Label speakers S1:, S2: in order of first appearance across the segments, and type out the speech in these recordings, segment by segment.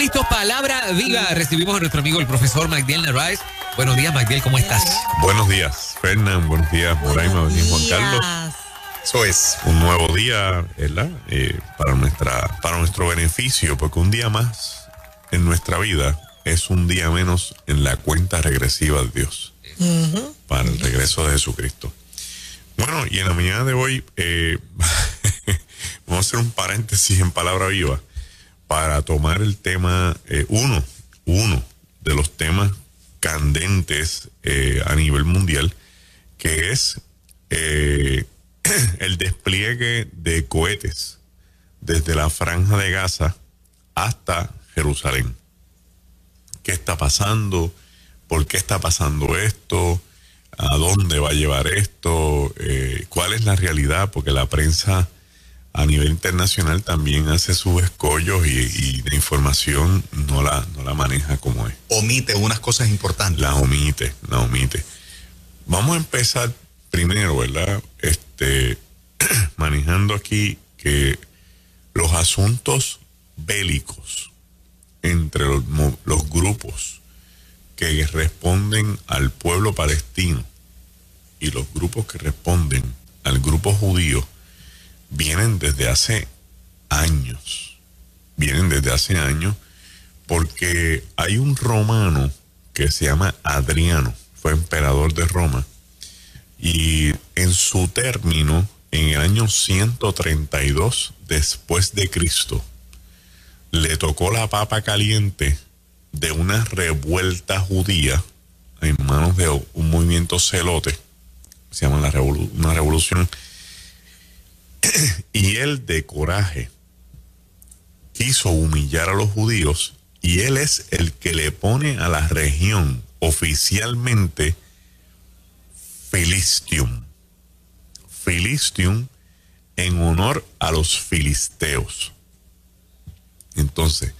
S1: Listos, palabra viva. Recibimos a nuestro amigo el profesor Magdiel Narváez. Buenos días, Magdiel, ¿cómo estás?
S2: Buenos días, Fernán. Buenos días, Moraima. Buenos días, Juan Carlos. Eso es un nuevo día, ¿verdad? Eh, para, nuestra, para nuestro beneficio, porque un día más en nuestra vida es un día menos en la cuenta regresiva de Dios para el regreso de Jesucristo. Bueno, y en la mañana de hoy eh, vamos a hacer un paréntesis en palabra viva para tomar el tema, eh, uno, uno de los temas candentes eh, a nivel mundial, que es eh, el despliegue de cohetes desde la franja de Gaza hasta Jerusalén. ¿Qué está pasando? ¿Por qué está pasando esto? ¿A dónde va a llevar esto? ¿Cuál es la realidad? Porque la prensa a nivel internacional también hace sus escollos y, la información no la, no la maneja como es.
S3: Omite unas cosas importantes.
S2: La omite, la omite. Vamos a empezar primero, ¿verdad? Este, manejando aquí que los asuntos bélicos entre los, los grupos que responden al pueblo palestino y los grupos que responden al grupo judío vienen desde hace años. Vienen desde hace años porque hay un romano que se llama Adriano, fue emperador de Roma, y en su término, en el año 132 después de Cristo, le tocó la papa caliente de una revuelta judía en manos de un movimiento celote, se llama la una revolución y él de coraje quiso humillar a los judíos y él es el que le pone a la región oficialmente Filistium. Filistium en honor a los filisteos. Entonces,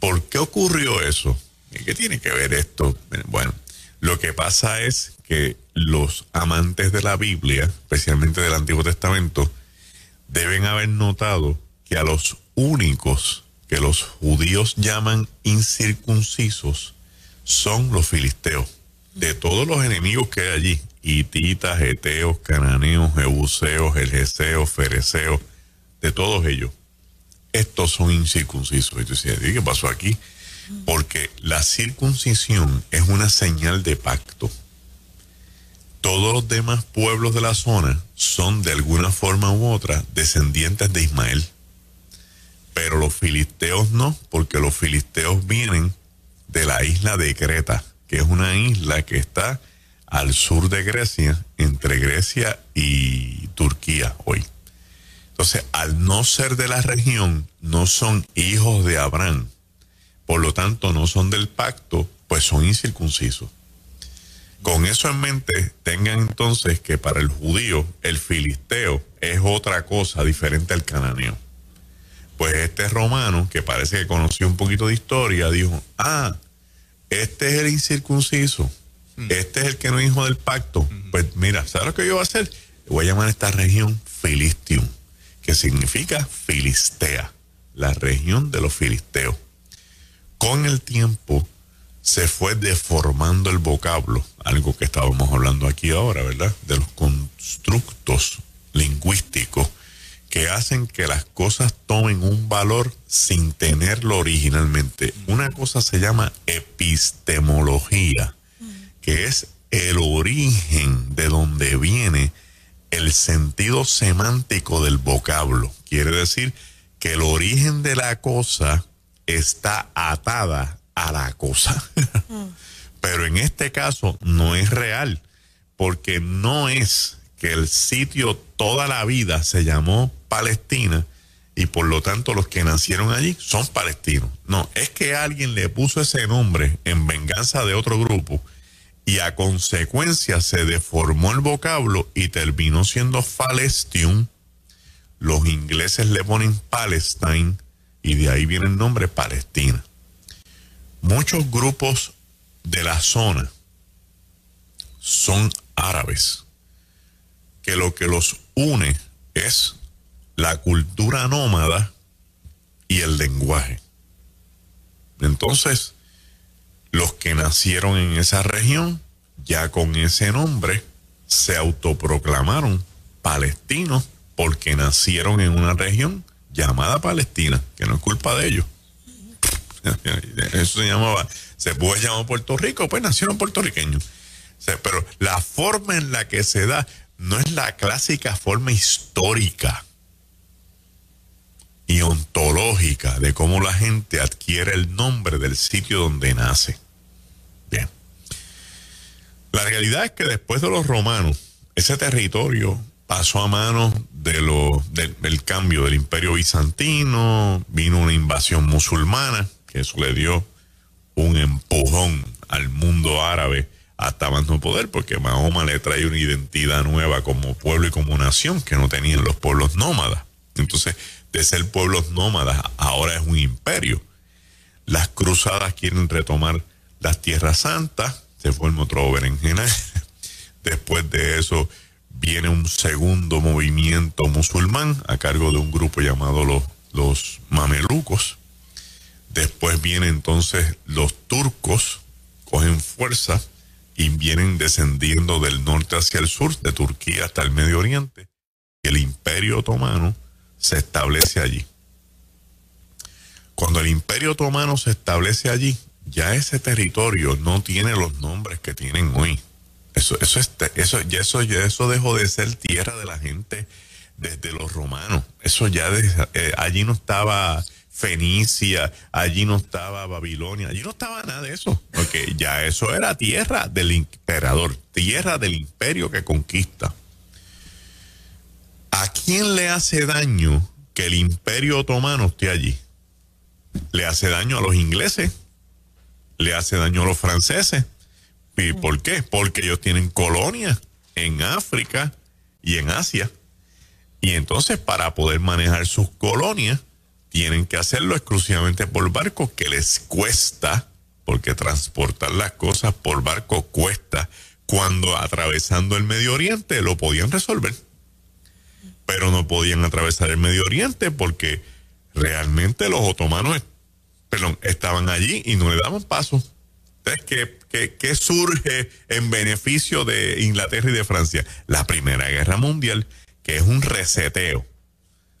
S2: ¿por qué ocurrió eso? ¿Qué tiene que ver esto? Bueno, lo que pasa es que los amantes de la Biblia, especialmente del Antiguo Testamento, deben haber notado que a los únicos que los judíos llaman incircuncisos son los filisteos. De todos los enemigos que hay allí, hititas, eteos, cananeos, jebuseos, elgeseos, fereceos, de todos ellos, estos son incircuncisos. Y tú ¿qué pasó aquí? Porque la circuncisión es una señal de pacto todos los demás pueblos de la zona son de alguna forma u otra descendientes de Ismael. Pero los filisteos no, porque los filisteos vienen de la isla de Creta, que es una isla que está al sur de Grecia, entre Grecia y Turquía hoy. Entonces, al no ser de la región, no son hijos de Abraham. Por lo tanto, no son del pacto, pues son incircuncisos. Con eso en mente, tengan entonces que para el judío el filisteo es otra cosa diferente al cananeo. Pues este romano, que parece que conoció un poquito de historia, dijo, ah, este es el incircunciso, mm. este es el que no es hijo del pacto. Pues mira, ¿sabes lo que yo voy a hacer? Voy a llamar a esta región Filistium, que significa Filistea, la región de los filisteos. Con el tiempo, se fue deformando el vocablo, algo que estábamos hablando aquí ahora, ¿verdad? De los constructos lingüísticos que hacen que las cosas tomen un valor sin tenerlo originalmente. Una cosa se llama epistemología, que es el origen de donde viene el sentido semántico del vocablo. Quiere decir que el origen de la cosa está atada a la cosa. Pero en este caso no es real, porque no es que el sitio toda la vida se llamó Palestina y por lo tanto los que nacieron allí son palestinos. No, es que alguien le puso ese nombre en venganza de otro grupo y a consecuencia se deformó el vocablo y terminó siendo Falestium. Los ingleses le ponen Palestine y de ahí viene el nombre Palestina muchos grupos de la zona son árabes, que lo que los une es la cultura nómada y el lenguaje. Entonces, los que nacieron en esa región, ya con ese nombre, se autoproclamaron palestinos porque nacieron en una región llamada Palestina, que no es culpa de ellos. Eso se llamaba, se puede llamar Puerto Rico, pues nacieron puertorriqueños. pero la forma en la que se da no es la clásica forma histórica y ontológica de cómo la gente adquiere el nombre del sitio donde nace. Bien. La realidad es que después de los romanos, ese territorio pasó a manos de lo, del cambio del imperio bizantino, vino una invasión musulmana, eso le dio un empujón al mundo árabe hasta más no poder, porque Mahoma le trae una identidad nueva como pueblo y como nación que no tenían los pueblos nómadas. Entonces, de ser pueblos nómadas, ahora es un imperio. Las cruzadas quieren retomar las tierras santas, se forma otro berenjena. Después de eso viene un segundo movimiento musulmán a cargo de un grupo llamado los, los mamelucos. Después vienen entonces los turcos, cogen fuerza y vienen descendiendo del norte hacia el sur, de Turquía hasta el Medio Oriente. Y el imperio otomano se establece allí. Cuando el imperio otomano se establece allí, ya ese territorio no tiene los nombres que tienen hoy. Eso, eso, eso, ya eso, ya eso dejó de ser tierra de la gente desde los romanos. Eso ya eh, allí no estaba Fenicia, allí no estaba Babilonia, allí no estaba nada de eso, porque ya eso era tierra del emperador, tierra del imperio que conquista. ¿A quién le hace daño que el imperio otomano esté allí? Le hace daño a los ingleses, le hace daño a los franceses. ¿Y por qué? Porque ellos tienen colonias en África y en Asia. Y entonces para poder manejar sus colonias, tienen que hacerlo exclusivamente por barco, que les cuesta, porque transportar las cosas por barco cuesta, cuando atravesando el Medio Oriente lo podían resolver pero no podían atravesar el Medio Oriente porque realmente los otomanos perdón, estaban allí y no le daban paso. Entonces, ¿qué, surge en beneficio de Inglaterra y de Francia? La Primera Guerra Mundial, que es un reseteo.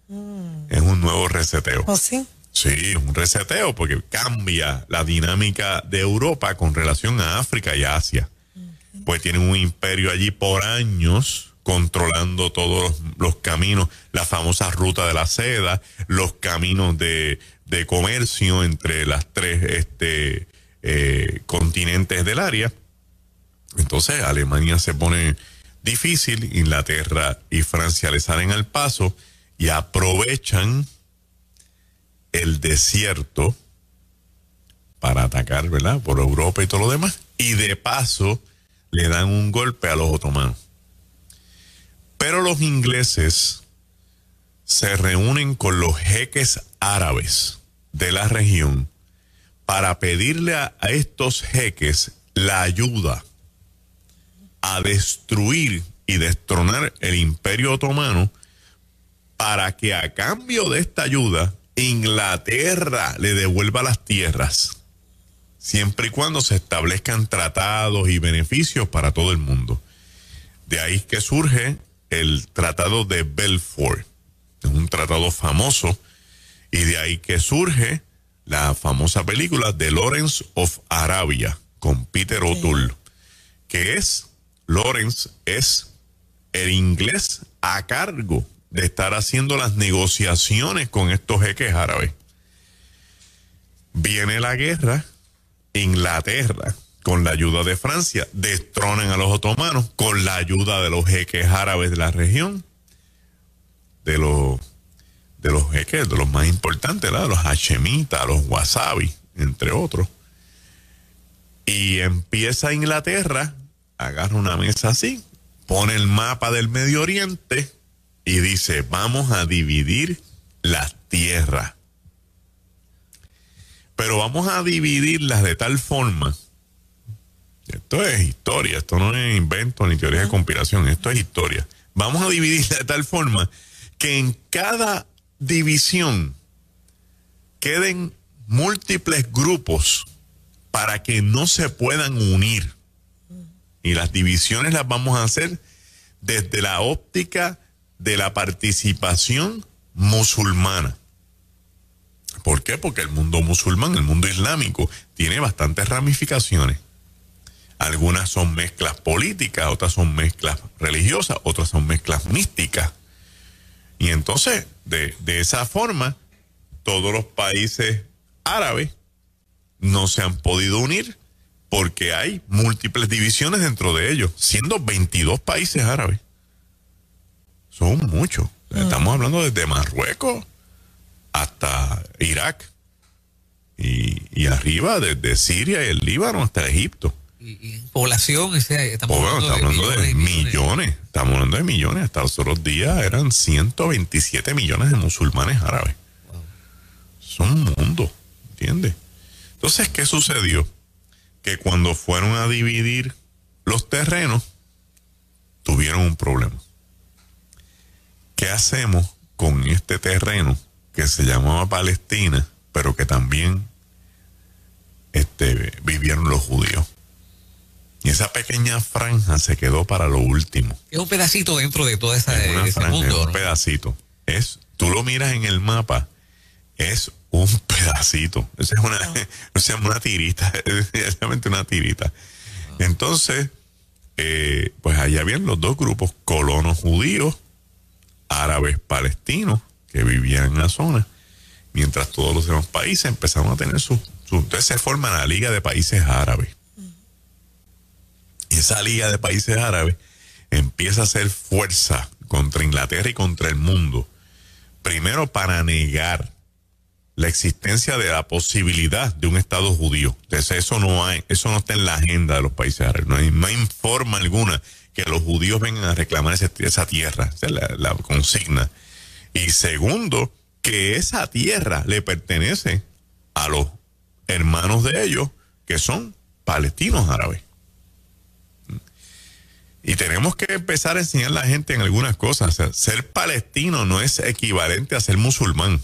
S2: Mm. Es un nuevo reseteo.
S4: ¿Oh, sí?
S2: Sí, un reseteo porque cambia la dinámica de Europa con relación a África y Asia. Pues tienen un imperio allí por años controlando todos los, caminos, la famosa ruta de la seda, los caminos de, comercio entre las tres este, eh, continentes del área. Entonces Alemania se pone difícil, Inglaterra y Francia le salen al paso y aprovechan el desierto para atacar, ¿verdad? Por Europa y todo lo demás. Y de paso le dan un golpe a los otomanos. Pero los ingleses se reúnen con los jeques árabes de la región para pedirle a, estos jeques la ayuda a destruir y destronar el imperio otomano para que a cambio de esta ayuda Inglaterra le devuelva las tierras, siempre y cuando se establezcan tratados y beneficios para todo el mundo. De ahí que surge el Tratado de Belfort. Es un tratado famoso y de ahí que surge la famosa película The Lawrence of Arabia con Peter O'Toole, que es, Lawrence es el inglés a cargo de estar haciendo las negociaciones con estos jeques árabes. Viene la guerra, Inglaterra con la ayuda de Francia, destronan a los otomanos con la ayuda de los jeques árabes de la región, de los, de los jeques, de los más importantes, de los hachemitas, los wasabi, entre otros. Y empieza Inglaterra, agarra una mesa así, pone el mapa del Medio Oriente y dice, vamos a dividir las tierras. Pero vamos a dividirlas de tal forma esto es historia, esto no es invento ni teoría de conspiración, esto es historia. Vamos a dividirla de tal forma que en cada división queden múltiples grupos para que no se puedan unir. Y las divisiones las vamos a hacer desde la óptica de la participación musulmana. ¿Por qué? Porque el mundo musulmán, el mundo islámico, tiene bastantes ramificaciones. Algunas son mezclas políticas, otras son mezclas religiosas, otras son mezclas místicas. Y entonces, de, de esa forma, todos los países árabes no se han podido unir porque hay múltiples divisiones dentro de ellos, siendo 22 países árabes. Son muchos. Ah. Estamos hablando desde Marruecos hasta Irak y, arriba desde Siria y el Líbano hasta Egipto.
S1: Y, población,
S2: estamos, hablando, de, millones, estamos hablando de millones. Hasta los otros días eran 127 millones de musulmanes árabes. Son un mundo, ¿entiendes? Entonces, ¿qué sucedió? Que cuando fueron a dividir los terrenos, tuvieron un problema. ¿Qué hacemos con este terreno que se llamaba Palestina, pero que también este, vivieron los judíos? Y esa pequeña franja se quedó para lo último.
S1: Es un pedacito dentro de toda esa
S2: es un pedacito. Es, tú lo miras en el mapa, es un pedacito. Esa es una, llama una tirita, es realmente una tirita. Entonces, eh, pues allá habían los dos grupos, colonos judíos árabes palestinos que vivían en la zona, mientras todos los demás países empezaron a tener su, entonces se forma la Liga de Países Árabes. Y esa Liga de Países Árabes empieza a hacer fuerza contra Inglaterra y contra el mundo. Primero para negar la existencia de la posibilidad de un Estado judío. Entonces eso no hay, eso no está en la agenda de los países árabes. No hay, no hay forma alguna que los judíos vengan a reclamar esa tierra, la, consigna. Y segundo, que esa tierra le pertenece a los hermanos de ellos, que son palestinos árabes. Y tenemos que empezar a enseñar a la gente en algunas cosas. ser palestino no es equivalente a ser musulmán.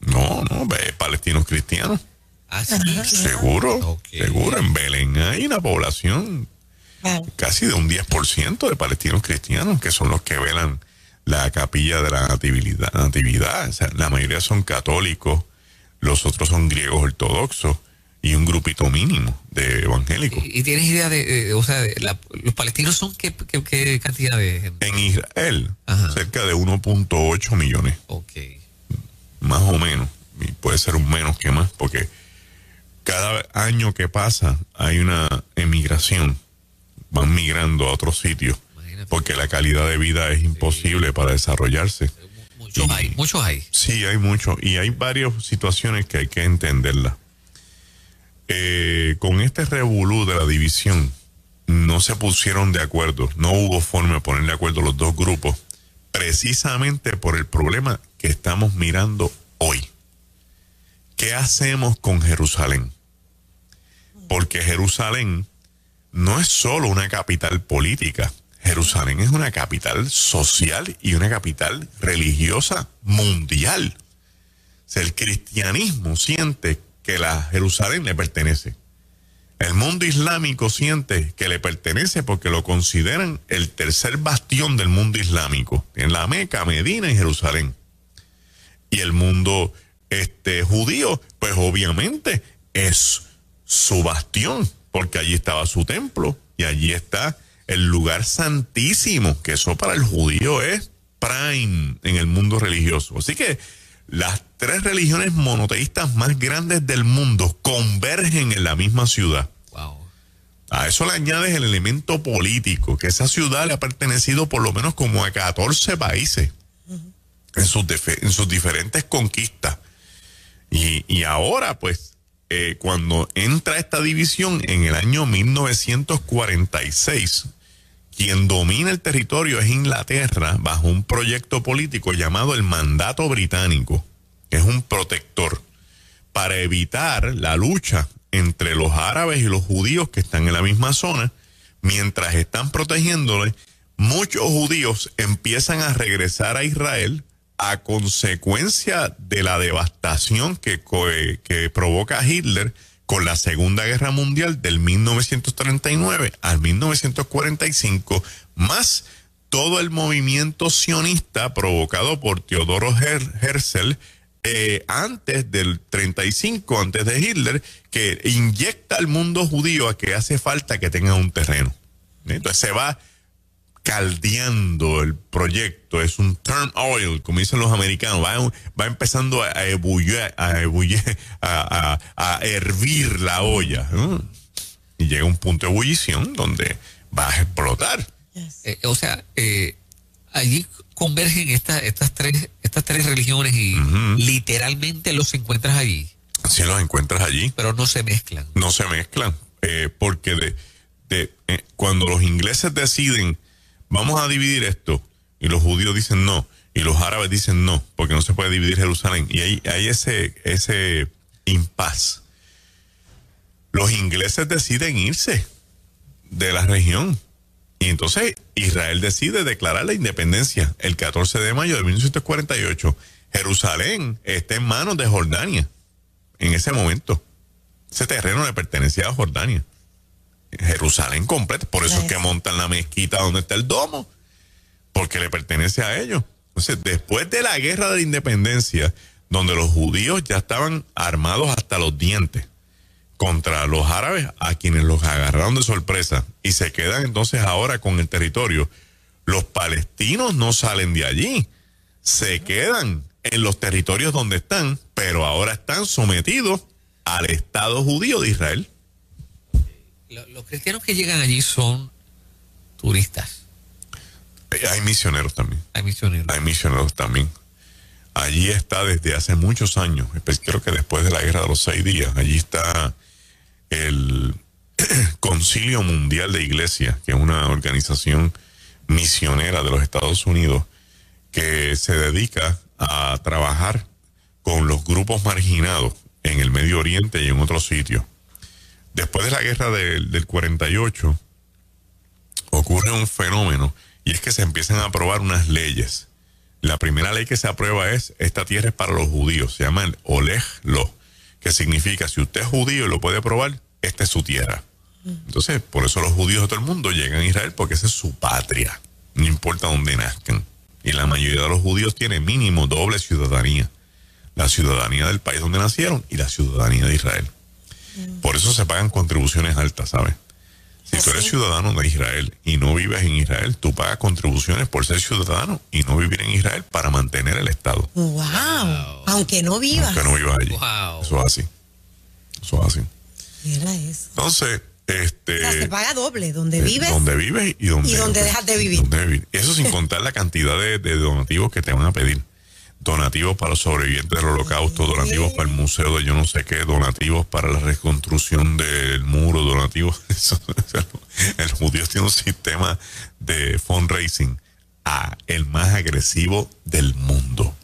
S2: No, no, ve, palestinos cristianos.
S1: Ah,
S2: Seguro, seguro. En Belén hay una población casi de un 10% de palestinos cristianos, que son los que velan la capilla de la natividad. natividad. la mayoría son católicos, los otros son griegos ortodoxos y un grupito mínimo de evangélicos.
S1: ¿Y, tienes idea de, o sea, los palestinos son qué, cantidad de gente?
S2: En Israel, cerca de 1.8 millones.
S1: Ok.
S2: Más o menos. Y puede ser un menos que más, porque cada año que pasa hay una emigración van migrando a otros sitios porque la calidad de vida es imposible para desarrollarse.
S1: Muchos hay, muchos hay.
S2: Sí, hay muchos y hay varias situaciones que hay que entenderlas. Eh, con este revolú de la división no se pusieron de acuerdo, no hubo forma de poner de acuerdo los dos grupos, precisamente por el problema que estamos mirando hoy. ¿Qué hacemos con Jerusalén? Porque Jerusalén no es solo una capital política. Jerusalén es una capital social y una capital religiosa mundial. el cristianismo siente que la Jerusalén le pertenece. El mundo islámico siente que le pertenece porque lo consideran el tercer bastión del mundo islámico, en la Meca, Medina y Jerusalén. Y el mundo este, judío, pues obviamente es su bastión porque allí estaba su templo y allí está el lugar santísimo, que eso para el judío es prime en el mundo religioso. Así que las tres religiones monoteístas más grandes del mundo convergen en la misma ciudad. A eso le añades el elemento político, que esa ciudad le ha pertenecido por lo menos como a 14 países en, sus en sus diferentes conquistas. Y, y ahora, pues, eh, cuando entra esta división en el año 1946, quien domina el territorio es Inglaterra bajo un proyecto político llamado el Mandato Británico, que es un protector, para evitar la lucha entre los árabes y los judíos que están en la misma zona, mientras están protegiéndole, muchos judíos empiezan a regresar a Israel a consecuencia de la devastación que, que provoca Hitler con la Segunda Guerra Mundial del 1939 al 1945, más todo el movimiento sionista provocado por Teodoro Herzl eh, antes del 35, antes de Hitler, que inyecta al mundo judío a que hace falta que tenga un terreno. Entonces se va caldeando el proyecto, es un turn oil, como dicen los americanos, va, va empezando a, a a, a, hervir la olla. Y llega un punto de ebullición donde va a explotar.
S1: Eh, o sea, eh, allí convergen estas estas tres, estas tres religiones y literalmente los encuentras allí.
S2: Sí, los encuentras allí.
S1: Pero no se mezclan.
S2: No se mezclan, eh, porque de, de cuando los ingleses deciden vamos a dividir esto. Y los judíos dicen no. Y los árabes dicen no, porque no se puede dividir Jerusalén. Y hay, hay ese, ese impas. Los ingleses deciden irse de la región. Y entonces Israel decide declarar la independencia el 14 de mayo de 1948. Jerusalén está en manos de Jordania en ese momento. Ese terreno le pertenecía a Jordania. Jerusalén completa. Por eso es que montan la mezquita donde está el domo, porque le pertenece a ellos. Entonces, después de la guerra de la independencia, donde los judíos ya estaban armados hasta los dientes contra los árabes, a quienes los agarraron de sorpresa y se quedan entonces ahora con el territorio, los palestinos no salen de allí, se quedan en los territorios donde están, pero ahora están sometidos al Estado judío de Israel
S1: los cristianos que llegan allí son turistas.
S2: Eh, hay misioneros también.
S1: Hay misioneros.
S2: Hay misioneros también. Allí está desde hace muchos años, creo que después de la guerra de los seis días, allí está el Concilio Mundial de Iglesia, que es una organización misionera de los Estados Unidos que se dedica a trabajar con los grupos marginados en el Medio Oriente y en otros sitios Después de la guerra del, 48, ocurre un fenómeno y es que se empiezan a aprobar unas leyes. La primera ley que se aprueba es, esta tierra es para los judíos, se llama el Oleg Lo, que significa, si usted es judío y lo puede probar, esta es su tierra. Entonces, por eso los judíos de todo el mundo llegan a Israel porque esa es su patria, no importa dónde nazcan. Y la mayoría de los judíos tienen mínimo doble ciudadanía, la ciudadanía del país donde nacieron y la ciudadanía de Israel. Por eso se pagan contribuciones altas, ¿sabes? Si tú eres ciudadano de Israel y no vives en Israel, tú pagas contribuciones por ser ciudadano y no vivir en Israel para mantener el Estado.
S4: ¡Wow! Aunque no vivas.
S2: Aunque no vivas allí. Eso es así. Eso es así.
S4: Era eso.
S2: Entonces, este.
S4: O sea, se paga doble, donde vives.
S2: Donde vives y donde,
S4: y donde dejas de vivir.
S2: Eso sin contar la cantidad de donativos que te van a pedir donativos para los sobrevivientes del holocausto, donativos para el museo de yo no sé qué, donativos para la reconstrucción del muro, donativos. el judío tiene un sistema de fundraising a el más agresivo del mundo.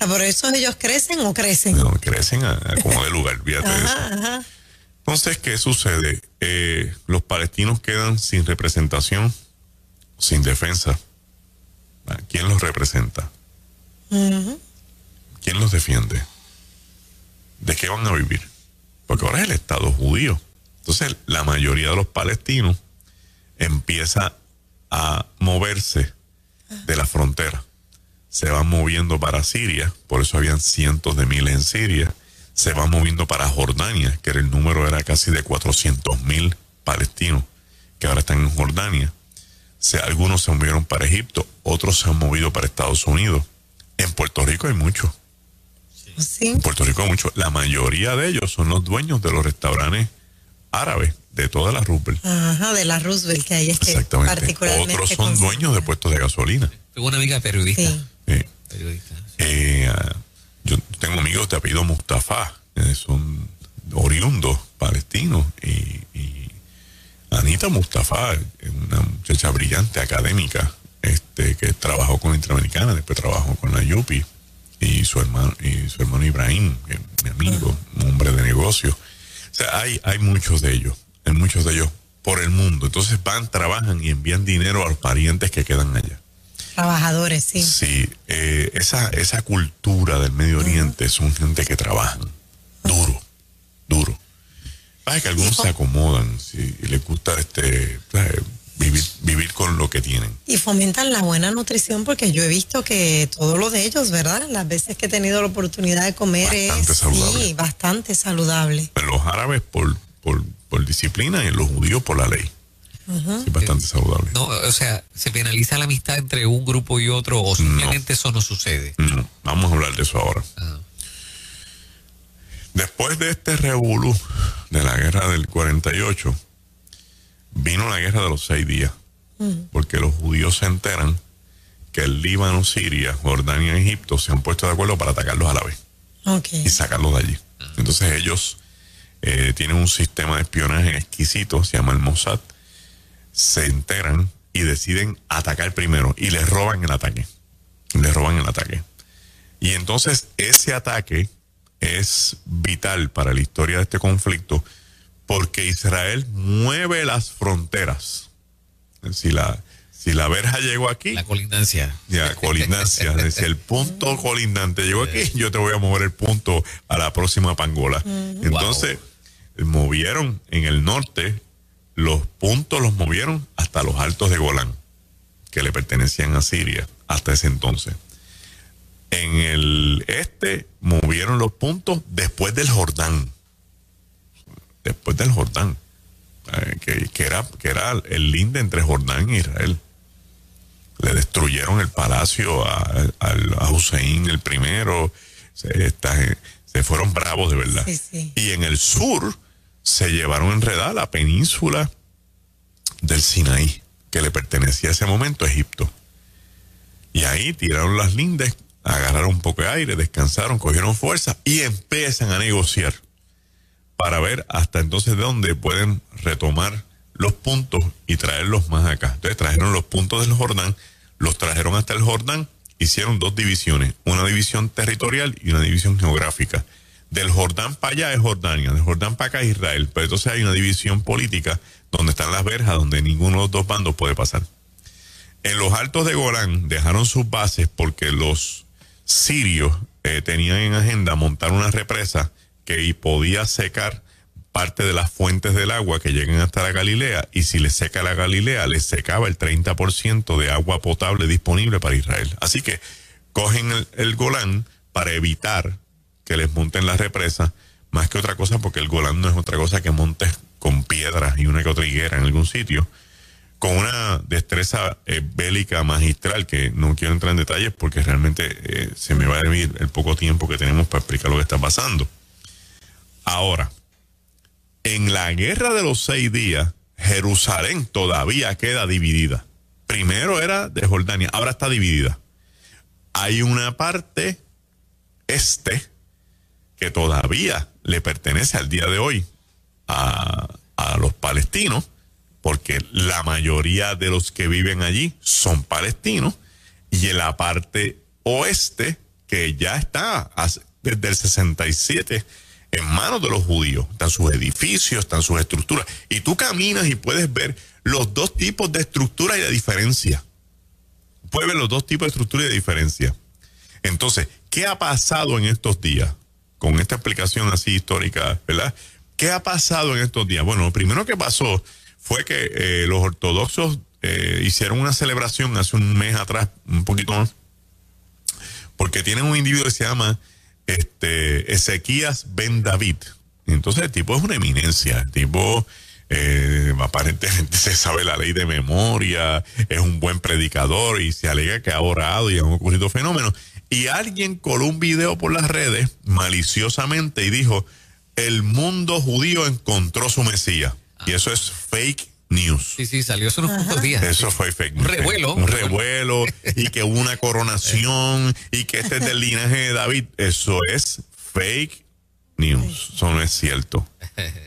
S4: Ah, ¿Por eso ellos crecen o crecen?
S2: No, crecen a, como de lugar, fíjate eso. Entonces, ¿qué sucede? Eh, los palestinos quedan sin representación, sin defensa. ¿Quién los representa? ¿Quién los defiende? ¿De qué van a vivir? Porque ahora es el Estado judío. Entonces, la mayoría de los palestinos empieza a moverse de la frontera. Se van moviendo para Siria, por eso habían cientos de miles en Siria. Se van moviendo para Jordania, que el número era casi de 400 mil palestinos que ahora están en Jordania. algunos se movieron para Egipto, otros se han movido para Estados Unidos. En Puerto Rico hay muchos. En Puerto Rico hay muchos. La mayoría de ellos son los dueños de los restaurantes árabes de toda la Roosevelt.
S4: Ajá, de la Roosevelt que hay este
S2: Exactamente. Otros son dueños de puestos de gasolina.
S1: Tengo una amiga periodista.
S2: Sí. periodista. Eh, ah, yo tengo amigos de apellido Mustafa, son oriundos palestinos y, Anita Mustafa, una muchacha brillante, académica, este, que trabajó con la Interamericana, después trabajó con la Yupi y su hermano, y su hermano Ibrahim, mi amigo, un hombre de negocio. O sea, hay, hay muchos de ellos, hay muchos de ellos por el mundo. Entonces van, trabajan y envían dinero a los parientes que quedan allá.
S4: Trabajadores, sí.
S2: Sí, eh, esa, esa cultura del Medio Oriente son gente que trabajan duro, duro. Pasa que algunos se acomodan sí, y les gusta este ¿sabes? Vivir, vivir con lo que tienen.
S4: Y fomentan la buena nutrición porque yo he visto que todo lo de ellos, ¿verdad? Las veces que he tenido la oportunidad de comer
S2: Bastante
S4: es
S2: saludable.
S4: sí, bastante saludable.
S2: Los árabes por, por, por disciplina y los judíos por la ley. Sí, bastante saludable.
S1: No, o sea, se penaliza la amistad entre un grupo y otro o simplemente eso no sucede.
S2: No, vamos a hablar de eso ahora.
S1: Ah.
S2: Después de este revolú de la guerra del 48, vino la guerra de los seis días, porque los judíos se enteran que el Líbano, Siria, Jordania y Egipto se han puesto de acuerdo para atacarlos a la vez y sacarlos de allí. Entonces ellos eh, tienen un sistema de espionaje exquisito, se llama el Mossad, se enteran y deciden atacar primero y les roban el ataque. Les roban el ataque. Y entonces ese ataque es vital para la historia de este conflicto porque Israel mueve las fronteras. Si la, si la verja llegó aquí,
S1: La colindancia.
S2: ya, colindancia. si el punto colindante llegó aquí, yo te voy a mover el punto a la próxima pangola. Entonces, movieron en el norte, los puntos los movieron hasta los altos de Golán, que le pertenecían a Siria hasta ese entonces. En el este movieron los puntos después del Jordán. Después del Jordán. eh, que, que era, que era el linde entre Jordán e Israel le destruyeron el palacio a, a, a Hussein el primero, se, fueron bravos de verdad.
S4: Sí, sí.
S2: Y en el sur se llevaron enredada la península del Sinaí, que le pertenecía a ese momento a Egipto. Y ahí tiraron las lindes, agarraron un poco de aire, descansaron, cogieron fuerza y empiezan a negociar para ver hasta entonces de dónde pueden retomar los puntos y traerlos más acá. Entonces trajeron los puntos del Jordán, los trajeron hasta el Jordán, hicieron dos divisiones, una división territorial y una división geográfica. Del Jordán para allá es Jordania, del Jordán para acá es Israel, pero entonces hay una división política donde están las verjas, donde ninguno de los dos bandos puede pasar. En los altos de Golán dejaron sus bases porque los sirios eh, tenían en agenda montar una represa que podía secar parte de las fuentes del agua que llegan hasta la Galilea y si les seca la Galilea les secaba el 30% de agua potable disponible para Israel. Así que cogen el, Golán para evitar que les monten la represa, más que otra cosa porque el Golán no es otra cosa que montes con piedras y una que otra higuera en algún sitio con una destreza eh, bélica magistral que no quiero entrar en detalles porque realmente eh, se me va a venir el poco tiempo que tenemos para explicar lo que está pasando. Ahora, en la guerra de los seis días, Jerusalén todavía queda dividida. Primero era de Jordania, ahora está dividida. Hay una parte este que todavía le pertenece al día de hoy a, a los palestinos, porque la mayoría de los que viven allí son palestinos, y en la parte oeste, que ya está desde el 67 en manos de los judíos, están sus edificios, están sus estructuras, y tú caminas y puedes ver los dos tipos de estructura y de diferencia. Puedes ver los dos tipos de estructura y de diferencia. Entonces, ¿qué ha pasado en estos días? Con esta explicación así histórica, ¿verdad? ¿Qué ha pasado en estos días? Bueno, lo primero que pasó fue que eh, los ortodoxos eh, hicieron una celebración hace un mes atrás, un poquito más, porque tienen un individuo que se llama este, Ezequías Ben David. Entonces el tipo es una eminencia, el tipo eh, aparentemente se sabe la ley de memoria, es un buen predicador y se alega que ha orado y han ocurrido fenómenos. Y alguien coló un video por las redes maliciosamente y dijo, el mundo judío encontró su Mesías. Y eso es fake news.
S1: Sí, sí, salió hace unos cuantos días.
S2: Eso fue fake news.
S1: revuelo.
S2: Un revuelo y que hubo una coronación y que este es del linaje de David. Eso es fake news. Eso no es cierto.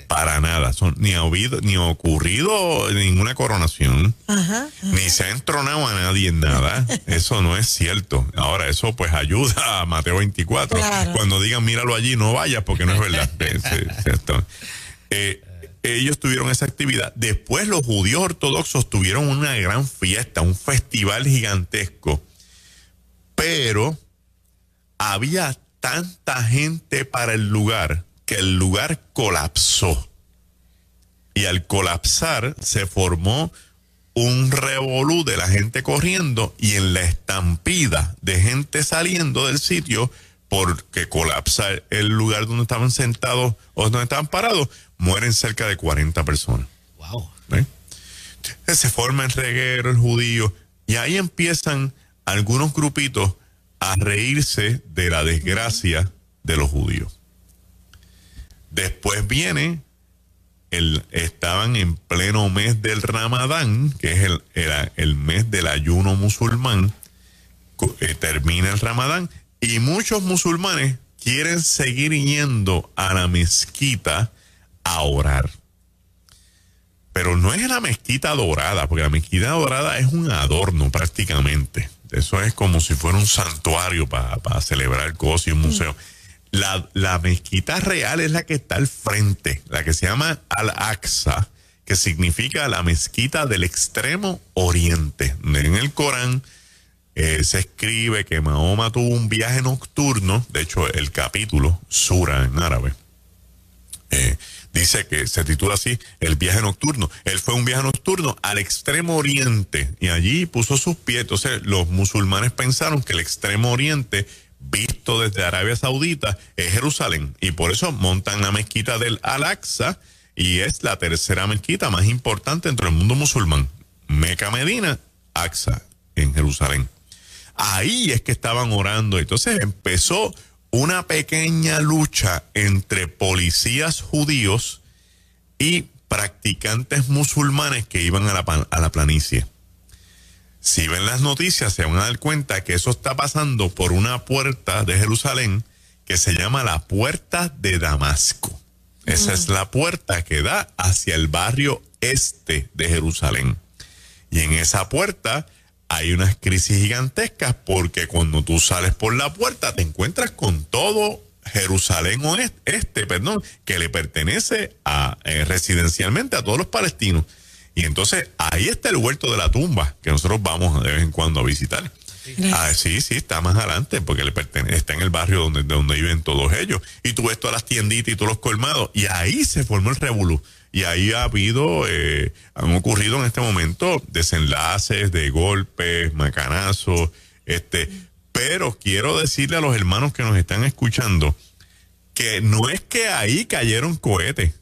S2: Para nada. Son, ni ha habido, ni ha ocurrido ninguna coronación.
S4: Ajá.
S2: Ni se ha entronado a nadie en nada. Eso no es cierto. Ahora, eso pues ayuda a Mateo 24.
S4: Claro.
S2: Cuando digan míralo allí, no vayas porque no es verdad. Eh, ellos tuvieron esa actividad. Después los judíos ortodoxos tuvieron una gran fiesta, un festival gigantesco. Pero había tanta gente para el lugar que el lugar colapsó. Y al colapsar se formó un revolú de la gente corriendo y en la estampida de gente saliendo del sitio porque colapsa el lugar donde estaban sentados o donde estaban parados, mueren cerca de 40 personas.
S1: Wow.
S2: Se forma el reguero, el judío, y ahí empiezan algunos grupitos a reírse de la desgracia de los judíos. Después viene el, estaban en pleno mes del Ramadán, que es el, el mes del ayuno musulmán, eh, termina el Ramadán, y muchos musulmanes quieren seguir yendo a la mezquita a orar. Pero no es la mezquita dorada, porque la mezquita dorada es un adorno prácticamente. Eso es como si fuera un santuario para celebrar cosas y un museo. La, la mezquita real es la que está al frente, la que se llama Al-Aqsa, que significa la mezquita del extremo oriente. En el Corán eh, se escribe que Mahoma tuvo un viaje nocturno, de hecho el capítulo, Sura en árabe, eh, dice que se titula así, el viaje nocturno. Él fue un viaje nocturno al extremo oriente y allí puso sus pies. Entonces los musulmanes pensaron que el extremo oriente visto desde Arabia Saudita es Jerusalén. Y por eso montan la mezquita del Al-Aqsa y es la tercera mezquita más importante dentro del mundo musulmán. Meca Medina, Aqsa, en Jerusalén. Ahí es que estaban orando. Entonces empezó una pequeña lucha entre policías judíos y practicantes musulmanes que iban a la, a la planicie si ven las noticias se van a dar cuenta que eso está pasando por una puerta de Jerusalén que se llama la puerta de Damasco. Esa es la puerta que da hacia el barrio este de Jerusalén. Y en esa puerta hay unas crisis gigantescas porque cuando tú sales por la puerta te encuentras con todo Jerusalén este, perdón, que le pertenece a, eh, residencialmente a todos los palestinos. Y entonces ahí está el huerto de la tumba que nosotros vamos de vez en cuando a visitar. Ah, sí, sí, está más adelante porque le pertenece, está en el barrio donde, donde viven todos ellos. Y tú ves todas las tienditas y todos los colmados. Y ahí se formó el revolú. Y ahí ha habido, eh, han ocurrido en este momento desenlaces de golpes, macanazos, este. Pero quiero decirle a los hermanos que nos están escuchando que no es que ahí cayeron cohetes.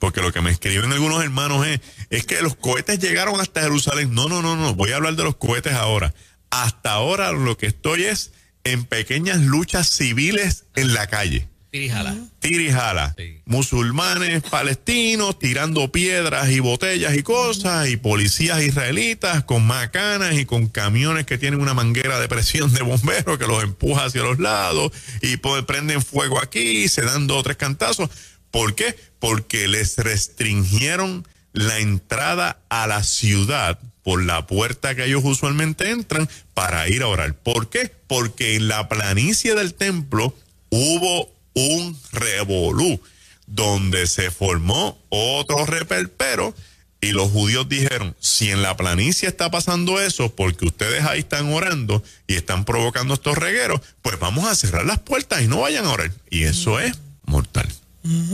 S2: Porque lo que me escriben algunos hermanos es, es que los cohetes llegaron hasta Jerusalén. No, no, no, no, voy a hablar de los cohetes ahora. Hasta ahora lo que estoy es en pequeñas luchas civiles en la calle.
S1: Tirijala.
S2: Tirijala. Musulmanes, palestinos, tirando piedras y botellas y cosas, y policías israelitas con macanas y con camiones que tienen una manguera de presión de bomberos que los empuja hacia los lados, y prenden fuego aquí, se dan dos o tres cantazos. ¿Por qué? Porque les restringieron la entrada a la ciudad por la puerta que ellos usualmente entran para ir a orar. ¿Por qué? Porque en la planicie del templo hubo un revolú donde se formó otro reperpero y los judíos dijeron, si en la planicie está pasando eso, porque ustedes ahí están orando y están provocando estos regueros, pues vamos a cerrar las puertas y no vayan a orar. Y eso es mortal. Eso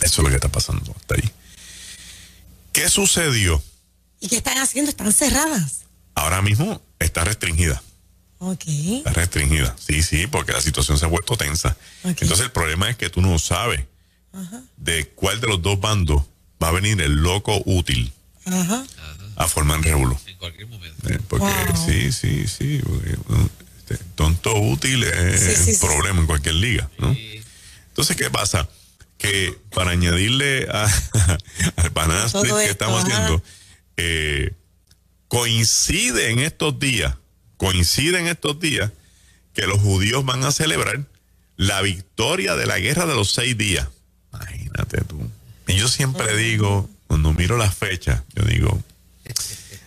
S2: es lo que está pasando hasta ahí. ¿Qué sucedió?
S4: ¿Y qué están haciendo? ¿Están cerradas?
S2: Ahora mismo está restringida.
S4: Ok.
S2: Está restringida. Sí, sí, porque la situación se ha vuelto tensa. Entonces el problema es que tú no sabes de cuál de los dos bandos va a venir el loco útil a formar revuelo.
S1: En cualquier momento.
S2: Eh, porque sí, sí, sí. Este, tonto útil es un problema en cualquier liga, ¿no? Entonces, ¿qué pasa? que para añadirle a, al banana que estamos haciendo, eh, coincide en estos días, coincide en estos días que los judíos van a celebrar la victoria de la guerra de los seis días. Imagínate tú. Y yo siempre digo, cuando miro las fechas, yo digo,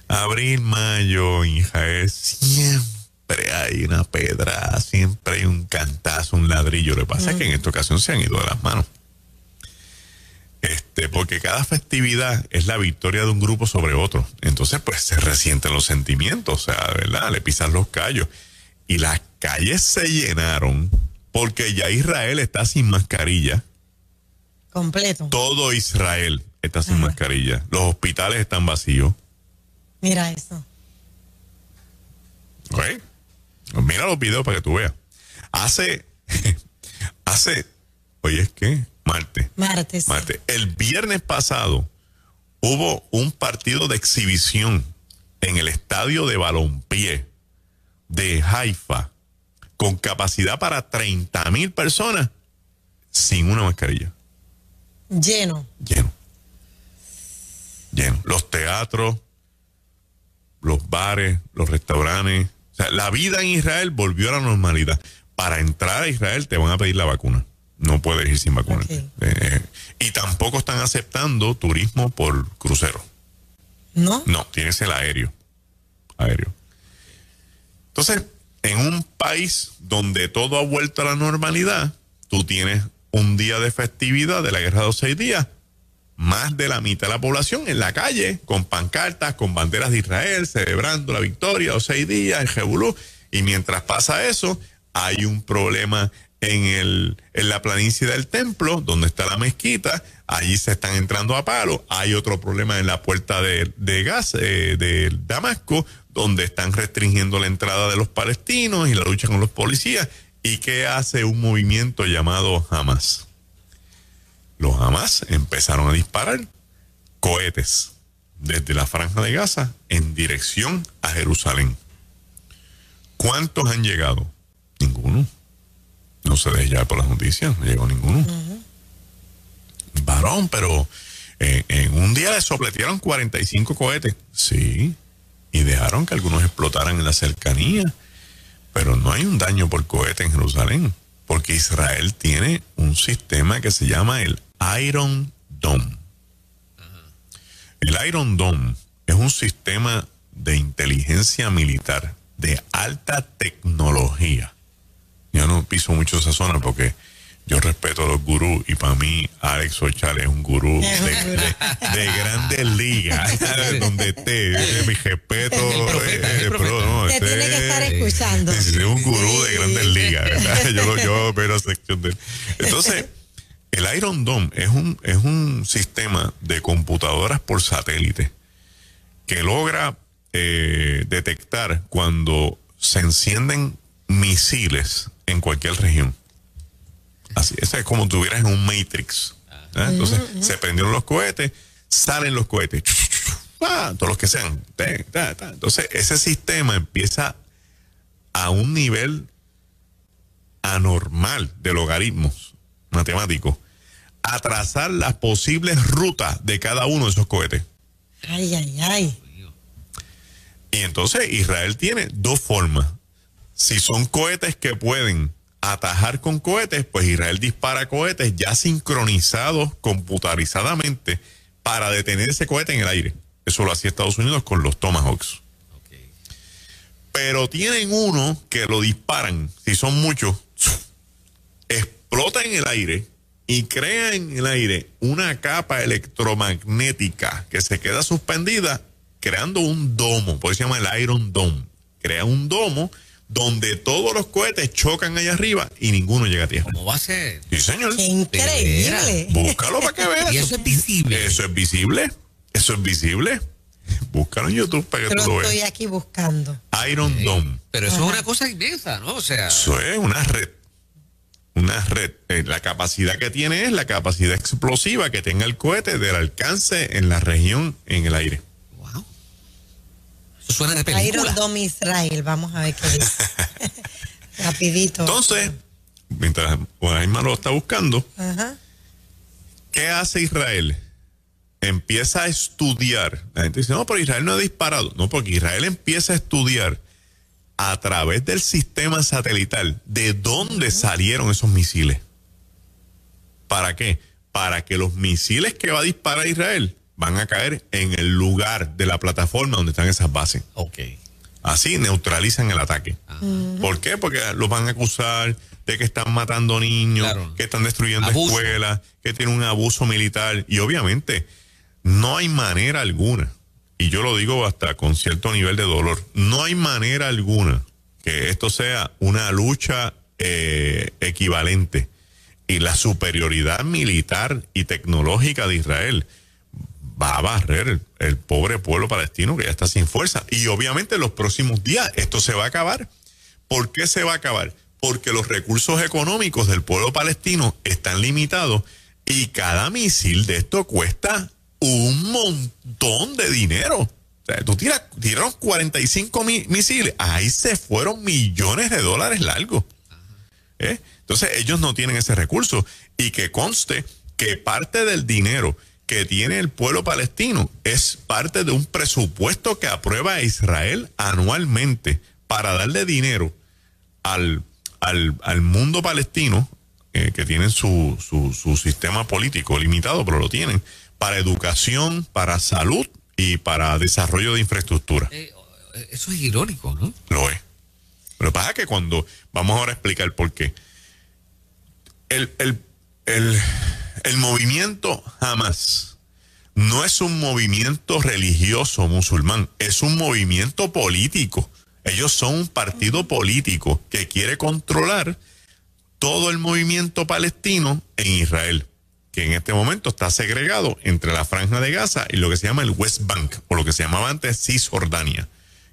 S2: abril, mayo, hija, siempre hay una pedra, siempre hay un cantazo, un ladrillo. Lo que pasa es que en esta ocasión se han ido de las manos. Este, porque cada festividad es la victoria de un grupo sobre otro. Entonces, pues se resienten los sentimientos, o sea, ¿verdad? Le pisan los callos. Y las calles se llenaron porque ya Israel está sin mascarilla.
S4: Completo.
S2: Todo Israel está sin mascarilla. Los hospitales están vacíos.
S4: Mira eso.
S2: ¿Ok? Mira los videos para que tú veas. Hace, hace, oye, es que martes.
S4: Martes.
S2: Martes. El viernes pasado hubo un partido de exhibición en el estadio de balompié de Haifa con capacidad para 30 mil personas sin una mascarilla.
S4: Lleno.
S2: Lleno. Lleno. Los teatros, los bares, los restaurantes. O sea, la vida en Israel volvió a la normalidad. Para entrar a Israel te van a pedir la vacuna. No puedes ir sin vacuna. Eh, y tampoco están aceptando turismo por crucero.
S4: ¿No?
S2: No, tienes el aéreo. Aéreo. Entonces, en un país donde todo ha vuelto a la normalidad, tú tienes un día de festividad de la guerra de los seis días, más de la mitad de la población en la calle, con pancartas, con banderas de Israel, celebrando la victoria, los seis días, el Jebulú. Y mientras pasa eso, hay un problema en, el, en la planicie del templo, donde está la mezquita, allí se están entrando a palo. Hay otro problema en la puerta de, de gas eh, de Damasco, donde están restringiendo la entrada de los palestinos y la lucha con los policías. ¿Y qué hace un movimiento llamado Hamas? Los Hamas empezaron a disparar cohetes desde la franja de Gaza en dirección a Jerusalén. ¿Cuántos han llegado? Ninguno. No se deje llevar por las noticias, no llegó ninguno. Varón, pero eh, en un día le sopletearon 45 cohetes. Sí. Y dejaron que algunos explotaran en la cercanía. Pero no hay un daño por cohete en Jerusalén. Porque Israel tiene un sistema que se llama el Iron Dome. El Iron Dome es un sistema de inteligencia militar de alta tecnología. Yo no piso mucho esa zona porque yo respeto a los gurús y para mí Alex Ochal es un gurú de,
S4: gurú.
S2: de- de grandes ligas, donde esté, eh, mi respeto.
S1: Profeta,
S2: eh, pero no,
S4: Te
S2: este
S4: tiene que estar
S2: es-
S4: escuchando.
S2: es un gurú de grandes ligas, ¿verdad? Yo, yo veo la sección de él. Entonces, el Iron Dome es un, es un sistema de computadoras por satélite que logra eh, detectar cuando se encienden misiles en cualquier región. Así, eso es como tuvieras en un Matrix. ¿eh? Entonces, se prendieron los cohetes, salen los cohetes, ¡ah! todos los que sean. Entonces, ese sistema empieza a un nivel anormal de logaritmos matemáticos a trazar las posibles rutas de cada uno de esos cohetes.
S4: Ay, ay, ay.
S2: Y entonces Israel tiene dos formas. Si son cohetes que pueden atajar con cohetes, pues Israel dispara cohetes ya sincronizados computarizadamente para detener ese cohete en el aire. Eso lo hacía Estados Unidos con los Tomahawks. Pero tienen uno que lo disparan, si son muchos, explota en el aire y crea en el aire una capa electromagnética que se queda suspendida creando un domo, por eso se llama el Iron Dome. Crea un domo donde todos los cohetes chocan allá arriba y ninguno llega a tierra.
S1: ¿Cómo va a ser?
S2: Sí, señor.
S4: Qué increíble.
S2: Búscalo para que veas.
S1: Y eso es visible.
S2: Eso es visible. Eso es visible. Búscalo en YouTube para que
S4: Yo
S2: tú lo
S4: lo estoy
S2: veas.
S4: aquí buscando.
S2: Iron Dome.
S1: Pero eso es una cosa inmensa, ¿no? O sea,
S2: Eso es una red. Una red. Eh, la capacidad que tiene es la capacidad explosiva que tenga el cohete del alcance en la región en el aire.
S1: Suena de
S4: Iron
S1: película.
S4: Dome Israel. Vamos a ver qué dice. Rapidito.
S2: Entonces, mientras Guadaima lo está buscando,
S4: Ajá.
S2: ¿qué hace Israel? Empieza a estudiar. La gente dice, no, pero Israel no ha disparado. No, porque Israel empieza a estudiar a través del sistema satelital de dónde salieron esos misiles. ¿Para qué? Para que los misiles que va a disparar Israel van a caer en el lugar de la plataforma donde están esas bases.
S1: Ok.
S2: Así neutralizan el ataque. ¿Por qué? Porque los van a acusar de que están matando niños,
S1: Claro.
S2: que están destruyendo
S1: Abuso.
S2: escuelas, que tienen un abuso militar. Y obviamente no hay manera alguna, y yo lo digo hasta con cierto nivel de dolor, no hay manera alguna que esto sea una lucha eh, equivalente. Y la superioridad militar y tecnológica de Israel va a barrer el, pobre pueblo palestino que ya está sin fuerza. Y obviamente en los próximos días esto se va a acabar. ¿Por qué se va a acabar? Porque los recursos económicos del pueblo palestino están limitados y cada misil de esto cuesta un montón de dinero. O sea, tú tiras, tiraron 45 mi- misiles, ahí se fueron millones de dólares largos. ¿eh? Entonces ellos no tienen ese recurso y que conste que parte del dinero que tiene el pueblo palestino es parte de un presupuesto que aprueba Israel anualmente para darle dinero al, al, al mundo palestino, eh, que tienen su, su, su sistema político limitado, pero lo tienen, para educación, para salud y para desarrollo de infraestructura.
S1: Eh, eso es irónico, ¿no?
S2: Lo es. Pero lo que pasa es que cuando, vamos ahora a explicar por qué. El, el, el, el movimiento Hamas no es un movimiento religioso musulmán, es un movimiento político. Ellos son un partido político que quiere controlar todo el movimiento palestino en Israel, que en este momento está segregado entre la franja de Gaza y lo que se llama el West Bank, o lo que se llamaba antes Cisjordania,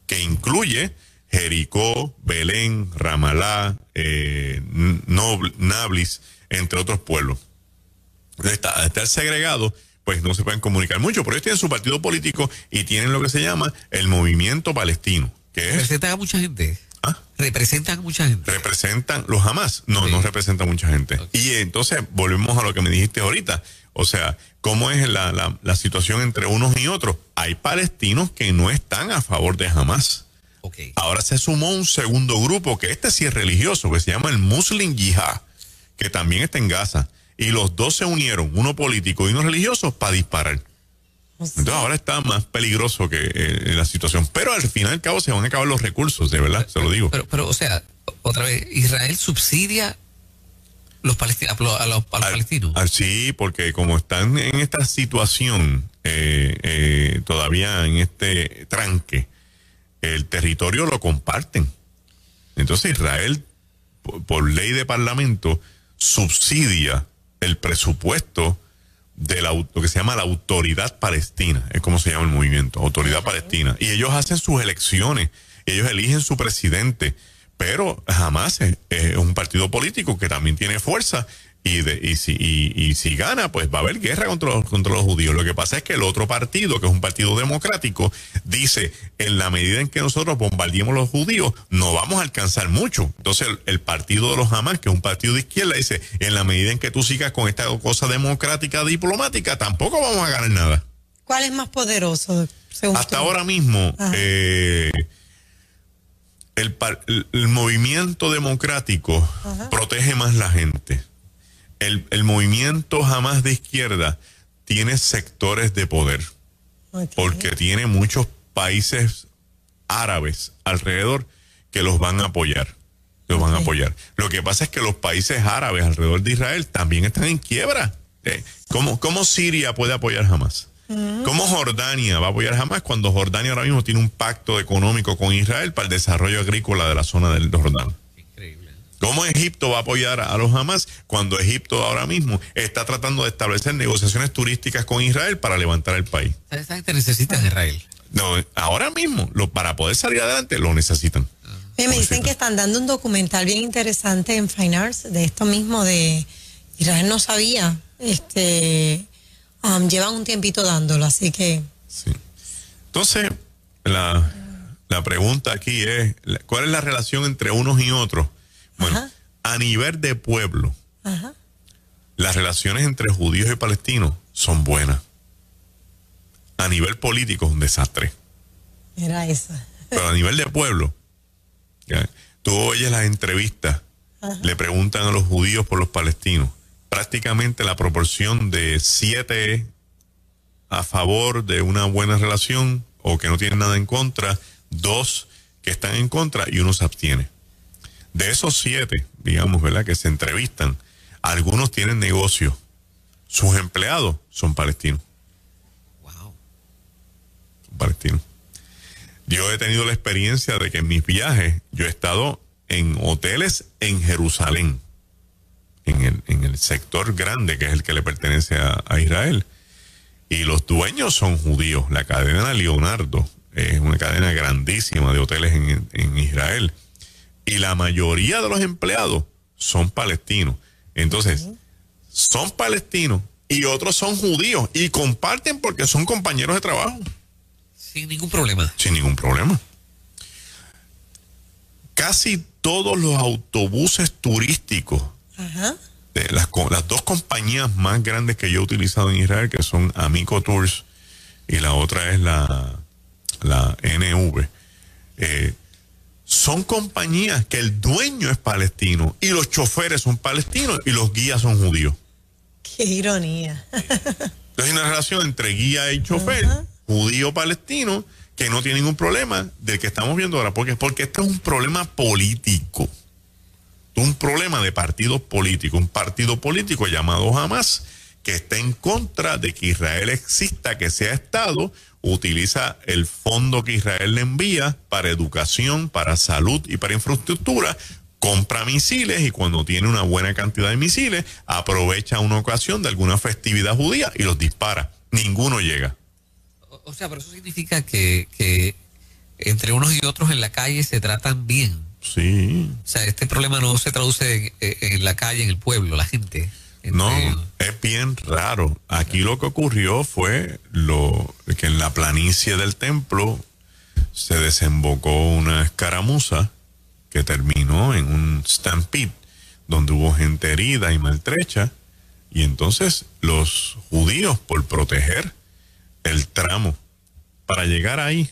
S2: que incluye Jericó, Belén, Ramalá, eh, entre otros pueblos. Está, estar segregado, pues no se pueden comunicar mucho, pero ellos tienen su partido político y tienen lo que se llama el movimiento palestino, que es
S1: Representan a mucha gente.
S2: ¿ah?
S1: Representan a mucha gente.
S2: representan los Hamas. No,
S1: Sí.
S2: no representa mucha gente. Y entonces volvemos a lo que me dijiste ahorita. O sea, ¿cómo es la, la, la situación entre unos y otros? Hay palestinos que no están a favor de Hamas.
S1: Ok.
S2: Ahora se sumó un segundo grupo, que este sí es religioso, que se llama el Muslim Jihad, que también está en Gaza. Y los dos se unieron, uno político y uno religioso, para disparar. Entonces ahora está más peligroso que eh, la situación. Pero al final y al cabo se van a acabar los recursos, de verdad, se lo digo.
S1: Pero, pero, o sea, otra vez, Israel subsidia los palesti- a los, a los- a los
S2: Al-
S1: palestinos.
S2: al- sí, porque como están en esta situación, eh, eh, todavía en este tranque, el territorio lo comparten. Entonces Israel, por, por ley de parlamento, subsidia el presupuesto de la, lo que se llama la autoridad palestina, es como se llama el movimiento, autoridad palestina. Y ellos hacen sus elecciones, ellos eligen su presidente, pero jamás es, es un partido político que también tiene fuerza y, de, y, si, y, y si gana, pues va a haber guerra contra los, contra los judíos. Lo que pasa es que el otro partido, que es un partido democrático, dice, en la medida en que nosotros bombardeemos los judíos, no vamos a alcanzar mucho. Entonces el, el partido de los Hamas, que es un partido de izquierda, dice, en la medida en que tú sigas con esta cosa democrática diplomática, tampoco vamos a ganar nada.
S4: ¿Cuál es más poderoso? según
S2: Hasta ahora mismo, eh, el movimiento democrático protege más la gente. El, el movimiento jamás de izquierda tiene sectores de poder, porque tiene muchos países árabes alrededor que los van a apoyar. Los van a apoyar. Lo que pasa es que los países árabes alrededor de Israel también están en quiebra. Eh, ¿Cómo, cómo Siria puede apoyar jamás? ¿Cómo Jordania va a apoyar jamás cuando Jordania ahora mismo tiene un pacto económico con Israel para el desarrollo agrícola de la zona del Jordán? ¿Cómo Egipto va a apoyar a los Hamas cuando Egipto ahora mismo está tratando de establecer negociaciones turísticas con Israel para levantar el país?
S1: Esa gente necesita a Israel.
S2: No, ahora mismo, lo, para poder salir adelante, lo necesitan.
S4: Me dicen que están dando un documental bien interesante en Fine Arts de esto mismo de Israel no sabía. Este um, llevan un tiempito dándolo, así que
S2: Sí. Entonces, la, la pregunta aquí es, ¿cuál es la relación entre unos y otros? Bueno,
S4: Ajá.
S2: a nivel de pueblo,
S4: ajá.
S2: las relaciones entre judíos y palestinos son buenas. A nivel político es un desastre.
S4: Era esa.
S2: Pero a nivel de pueblo, ¿ya? tú oyes las entrevistas, le preguntan a los judíos por los palestinos. Prácticamente la proporción de siete a favor de una buena relación o que no tienen nada en contra, dos que están en contra y uno se abstiene. De esos siete, digamos, ¿verdad? Que se entrevistan, algunos tienen negocio. Sus empleados son palestinos.
S1: Wow.
S2: Son palestinos. Yo he tenido la experiencia de que en mis viajes yo he estado en hoteles en Jerusalén, en el, en el sector grande que es el que le pertenece a, a Israel. Y los dueños son judíos. La cadena Leonardo es una cadena grandísima de hoteles en, en Israel. Y la mayoría de los empleados son palestinos. Entonces, son palestinos y otros son judíos y comparten porque son compañeros de trabajo.
S1: Sin ningún problema.
S2: Sin ningún problema. Casi todos los autobuses turísticos de las, las dos compañías más grandes que yo he utilizado en Israel, que son Amico Tours y la otra es la, la NV, eh, son compañías que el dueño es palestino y los choferes son palestinos y los guías son judíos.
S4: Qué ironía.
S2: Entonces hay una relación entre guía y chofer, judío-palestino, que no tiene ningún problema del que estamos viendo ahora. Porque, porque este es un problema político. Un problema de partidos políticos. Un partido político llamado Hamas, que está en contra de que Israel exista, que sea Estado, utiliza el fondo que Israel le envía para educación, para salud y para infraestructura, compra misiles y cuando tiene una buena cantidad de misiles, aprovecha una ocasión de alguna festividad judía y los dispara. Ninguno llega.
S1: O, o sea, pero eso significa que, que entre unos y otros en la calle se tratan bien.
S2: Sí.
S1: O sea, este problema no se traduce en, en la calle, en el pueblo, la gente.
S2: No, es bien raro. Aquí lo que ocurrió fue lo que en la planicie del templo se desembocó una escaramuza que terminó en un stampede donde hubo gente herida y maltrecha. Y entonces los judíos por proteger el tramo para llegar ahí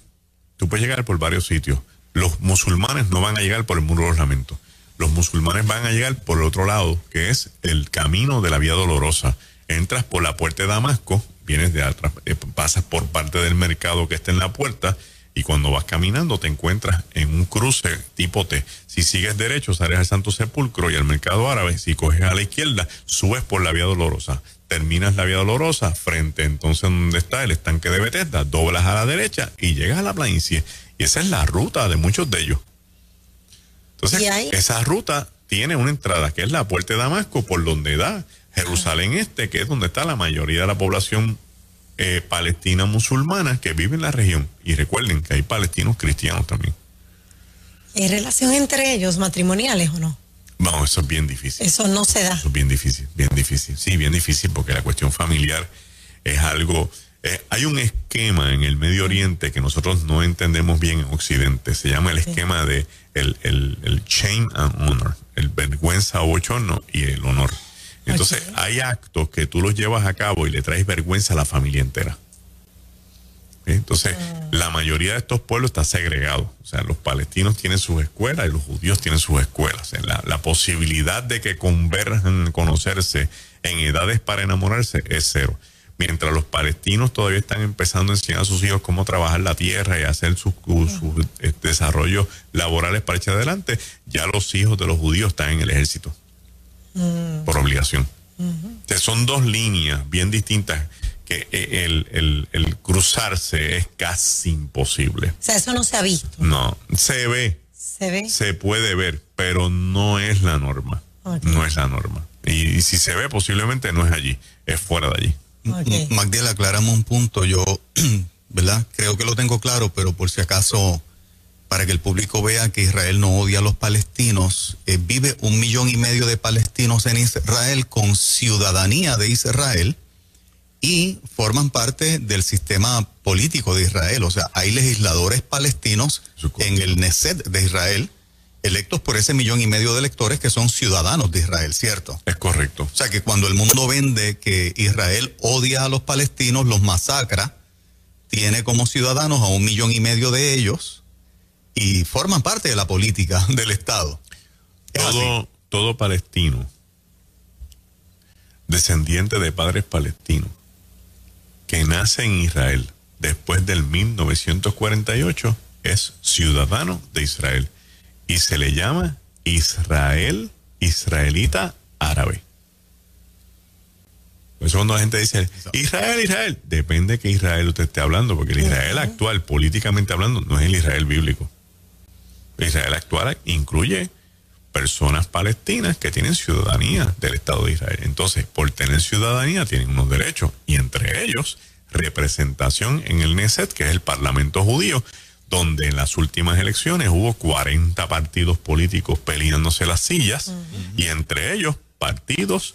S2: tú puedes llegar por varios sitios. Los musulmanes no van a llegar por el muro de los lamentos los musulmanes van a llegar por el otro lado, que es el camino de la vía dolorosa. Entras por la puerta de Damasco, vienes de atrás, eh, pasas por parte del mercado que está en la puerta y cuando vas caminando te encuentras en un cruce tipo T. Si sigues derecho, sales al Santo Sepulcro y al mercado árabe. Si coges a la izquierda, subes por la vía dolorosa. Terminas la vía dolorosa frente entonces donde está el estanque de Bethesda, doblas a la derecha y llegas a la planicie. Y esa es la ruta de muchos de ellos. Entonces, esa ruta tiene una entrada que es la puerta de Damasco, por donde da Jerusalén Este, que es donde está la mayoría de la población eh, palestina musulmana que vive en la región. Y recuerden que hay palestinos cristianos también.
S4: ¿Hay relación entre ellos, matrimoniales o no?
S2: Vamos, eso es bien difícil.
S4: Eso no se da.
S2: Eso es bien difícil, bien difícil. Sí, bien difícil porque la cuestión familiar es algo... eh, hay un esquema en el Medio Oriente que nosotros no entendemos bien en Occidente. Se llama el esquema de el, el, el shame and honor, el vergüenza o bochorno y el honor. Entonces, hay actos que tú los llevas a cabo y le traes vergüenza a la familia entera. ¿Sí? Entonces, la mayoría de estos pueblos está segregado. O sea, los palestinos tienen sus escuelas y los judíos tienen sus escuelas. O sea, la, la posibilidad de que converjan, conocerse en edades para enamorarse es cero. Mientras los palestinos todavía están empezando a enseñar a sus hijos cómo trabajar la tierra y hacer sus, sus eh, desarrollos laborales para echar adelante, ya los hijos de los judíos están en el ejército por obligación. Son dos líneas bien distintas que eh, el, el- el cruzarse es casi imposible.
S4: O sea, eso no se ha visto.
S2: No, se ve,
S4: ¿Se ve?
S2: se puede ver, pero no es la norma. No es la norma. Y, y si se ve, posiblemente no es allí, es fuera de allí.
S4: Ok.
S3: M- Magdiel, aclaramos un punto. Yo, ¿verdad? Creo que lo tengo claro, pero por si acaso, para que el público vea que Israel no odia a los palestinos, eh, vive un millón y medio de palestinos en Israel con ciudadanía de Israel y forman parte del sistema político de Israel. O sea, hay legisladores palestinos en el Neset de Israel, electos por ese millón y medio de electores que son ciudadanos de Israel, ¿cierto?
S2: Es correcto.
S3: O sea que cuando el mundo vende que Israel odia a los palestinos, los masacra, tiene como ciudadanos a un millón y medio de ellos y forman parte de la política del Estado. Es así.
S2: Todo, todo palestino, descendiente de padres palestinos, que nace en Israel después del 1948, es ciudadano de Israel y se le llama Israel, israelita árabe. Por eso cuando la gente dice Israel, Israel, depende de qué Israel usted esté hablando, porque el Israel actual, políticamente hablando, no es el Israel bíblico. El Israel actual incluye personas palestinas que tienen ciudadanía del Estado de Israel. Entonces, por tener ciudadanía tienen unos derechos y entre ellos representación en el Neset, que es el Parlamento judío, donde en las últimas elecciones hubo 40 partidos políticos peleándose las sillas y entre ellos partidos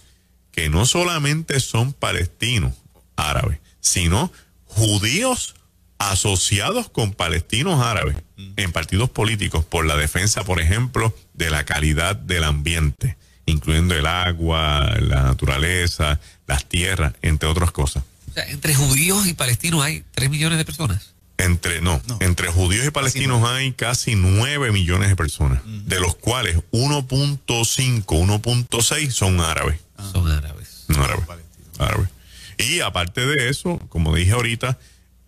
S2: que no solamente son palestinos árabes, sino judíos asociados con palestinos árabes en partidos políticos por la defensa, por ejemplo, de la calidad del ambiente, incluyendo el agua, la naturaleza, las tierras, entre otras cosas.
S1: O sea, entre judíos y palestinos hay 3 millones de personas.
S2: Entre, no, entre judíos y palestinos hay casi 9 millones de personas, de los cuales 1.5, 1.6 son árabes.
S1: Son árabes.
S2: árabes. árabes. Y aparte de eso, como dije ahorita,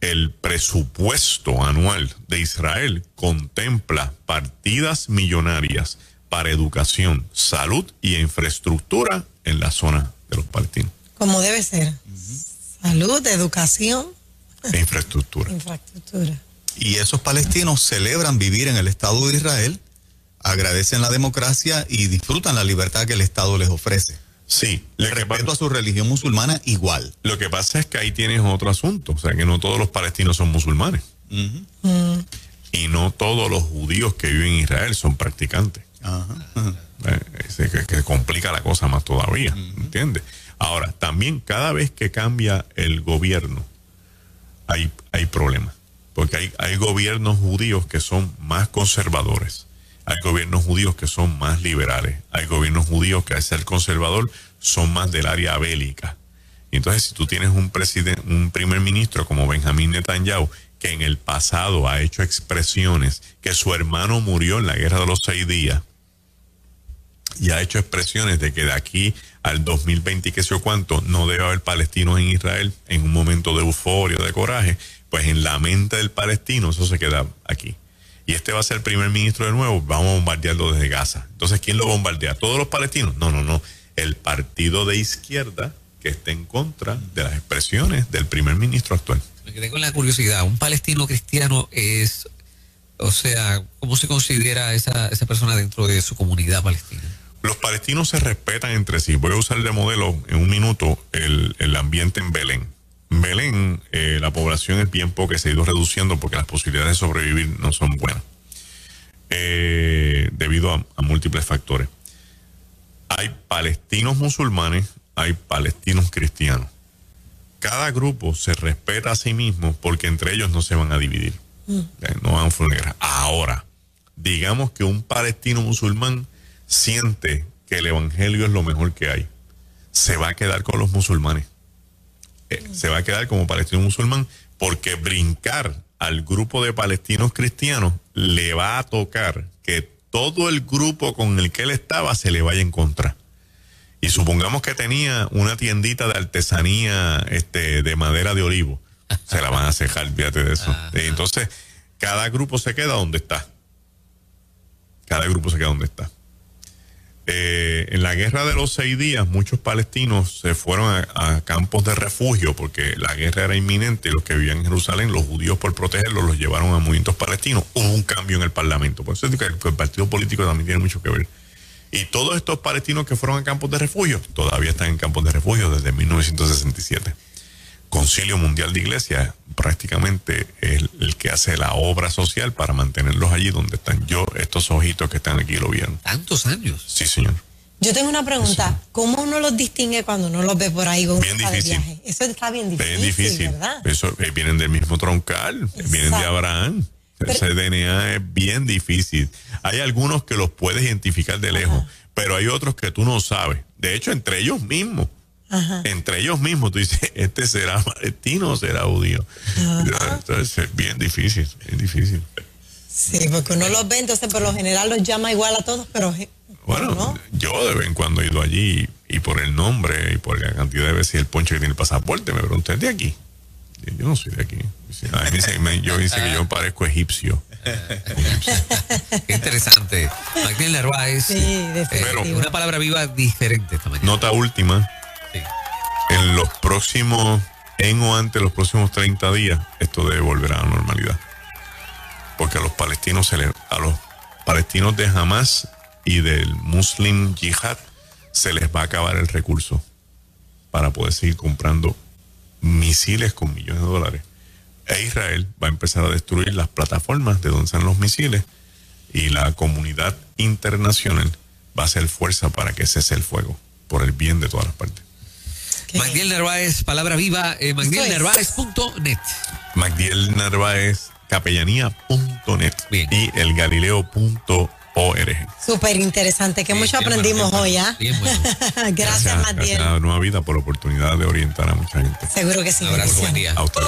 S2: el presupuesto anual de Israel contempla partidas millonarias para educación, salud y infraestructura en la zona de los palestinos.
S4: Como debe ser. Salud, educación.
S2: E infraestructura.
S4: infraestructura.
S3: Y esos palestinos celebran vivir en el Estado de Israel, agradecen la democracia y disfrutan la libertad que el Estado les ofrece.
S2: Sí,
S3: le respeto a su religión musulmana igual.
S2: Lo que pasa es que ahí tienes otro asunto, o sea que no todos los palestinos son musulmanes. Y no todos los judíos que viven en Israel son practicantes. Eh, que, complica la cosa más todavía, ¿entiendes? Ahora, también cada vez que cambia el gobierno, hay, hay problemas. Porque hay, hay gobiernos judíos que son más conservadores hay gobiernos judíos que son más liberales. Hay gobiernos judíos que al ser conservador son más del área bélica. Y entonces si tú tienes un presidente, un primer ministro como Benjamín Netanyahu, que en el pasado ha hecho expresiones que su hermano murió en la guerra de los seis días, y ha hecho expresiones de que de aquí al 2020 y qué sé cuánto no debe haber palestinos en Israel en un momento de euforia, de coraje, pues en la mente del palestino eso se queda aquí y este va a ser el primer ministro de nuevo, vamos a bombardearlo desde Gaza. Entonces, ¿quién lo bombardea? ¿Todos los palestinos? No, no, no. El partido de izquierda que está en contra de las expresiones del primer ministro actual.
S1: Me quedé con la curiosidad. ¿Un palestino cristiano es, o sea, cómo se considera esa, esa persona dentro de su comunidad palestina?
S2: Los palestinos se respetan entre sí. Voy a usar de modelo en un minuto el, el ambiente en Belén. Belén, eh, la población es bien poca, se ha ido reduciendo porque las posibilidades de sobrevivir no son buenas, eh, debido a, múltiples factores. Hay palestinos musulmanes, hay palestinos cristianos. Cada grupo se respeta a sí mismo porque entre ellos no se van a dividir, mm. eh, no van a Ahora, digamos que un palestino musulmán siente que el evangelio es lo mejor que hay, se va a quedar con los musulmanes eh, se va a quedar como palestino musulmán porque brincar al grupo de palestinos cristianos le va a tocar que todo el grupo con el que él estaba se le vaya en contra. Y supongamos que tenía una tiendita de artesanía este, de madera de olivo. Se la van a cejar, fíjate de eso. Entonces, cada grupo se queda donde está. Cada grupo se queda donde está. Eh, en la guerra de los seis días, muchos palestinos se fueron a, campos de refugio porque la guerra era inminente los que vivían en Jerusalén, los judíos por protegerlos, los llevaron a movimientos palestinos. Hubo un cambio en el Parlamento. Por eso es que el, el partido político también tiene mucho que ver. Y todos estos palestinos que fueron a campos de refugio todavía están en campos de refugio desde 1967. Concilio Mundial de Iglesias prácticamente es el que hace la obra social para mantenerlos allí donde están. Yo, estos ojitos que están aquí lo vieron.
S1: ¿Tantos años?
S2: Sí, señor.
S4: Yo tengo una pregunta. ¿Cómo uno los distingue cuando uno los ve por ahí con
S2: bien difícil.
S4: viaje? Eso está bien difícil,
S2: bien difícil.
S4: ¿verdad?
S2: Eso, eh, vienen del mismo troncal, vienen de Abraham. Ese DNA es bien difícil. Hay algunos que los puedes identificar de lejos, pero hay otros que tú no sabes. De hecho, entre ellos mismos entre ellos mismos, tú dices, este será palestino o será judío. Entonces es bien difícil, bien difícil.
S4: Sí, porque uno los ve, entonces por lo general los llama igual a todos, pero...
S2: Bueno, yo de vez en cuando he ido allí y por el nombre y por la cantidad de veces el ponche que tiene el pasaporte, me pregunté, ¿de aquí? Yo no soy de aquí. yo dice que yo parezco egipcio.
S1: Qué interesante. Magdiel Narváez.
S4: Sí,
S1: eh,
S4: definitivo.
S1: una palabra viva diferente esta mañana.
S2: Nota última. En los próximos, en o ante los próximos 30 días, esto debe volver a la normalidad. Porque a los palestinos se a los palestinos de Hamas y del Muslim Jihad se les va a acabar el recurso para poder seguir comprando misiles con millones de dólares. E Israel va a empezar a destruir las plataformas de donde están los misiles y la comunidad internacional va a hacer fuerza para que cese el fuego por el bien de todas las partes.
S1: Magdiel Narváez, palabra viva, eh, magdielnarváez.net.
S2: Magdiel Narváez, capellanía.net y el galileo.org.
S4: Súper interesante, que
S1: Bien,
S4: mucho
S1: bueno,
S4: aprendimos
S1: bien
S4: hoy,
S1: bueno,
S4: ¿ah?
S1: bien bueno.
S4: Gracias,
S2: Gracias
S4: Matiel.
S2: a Nueva Vida por la oportunidad de orientar a mucha gente.
S4: Seguro que sí.
S1: Un abrazo, buen día.
S2: A ustedes.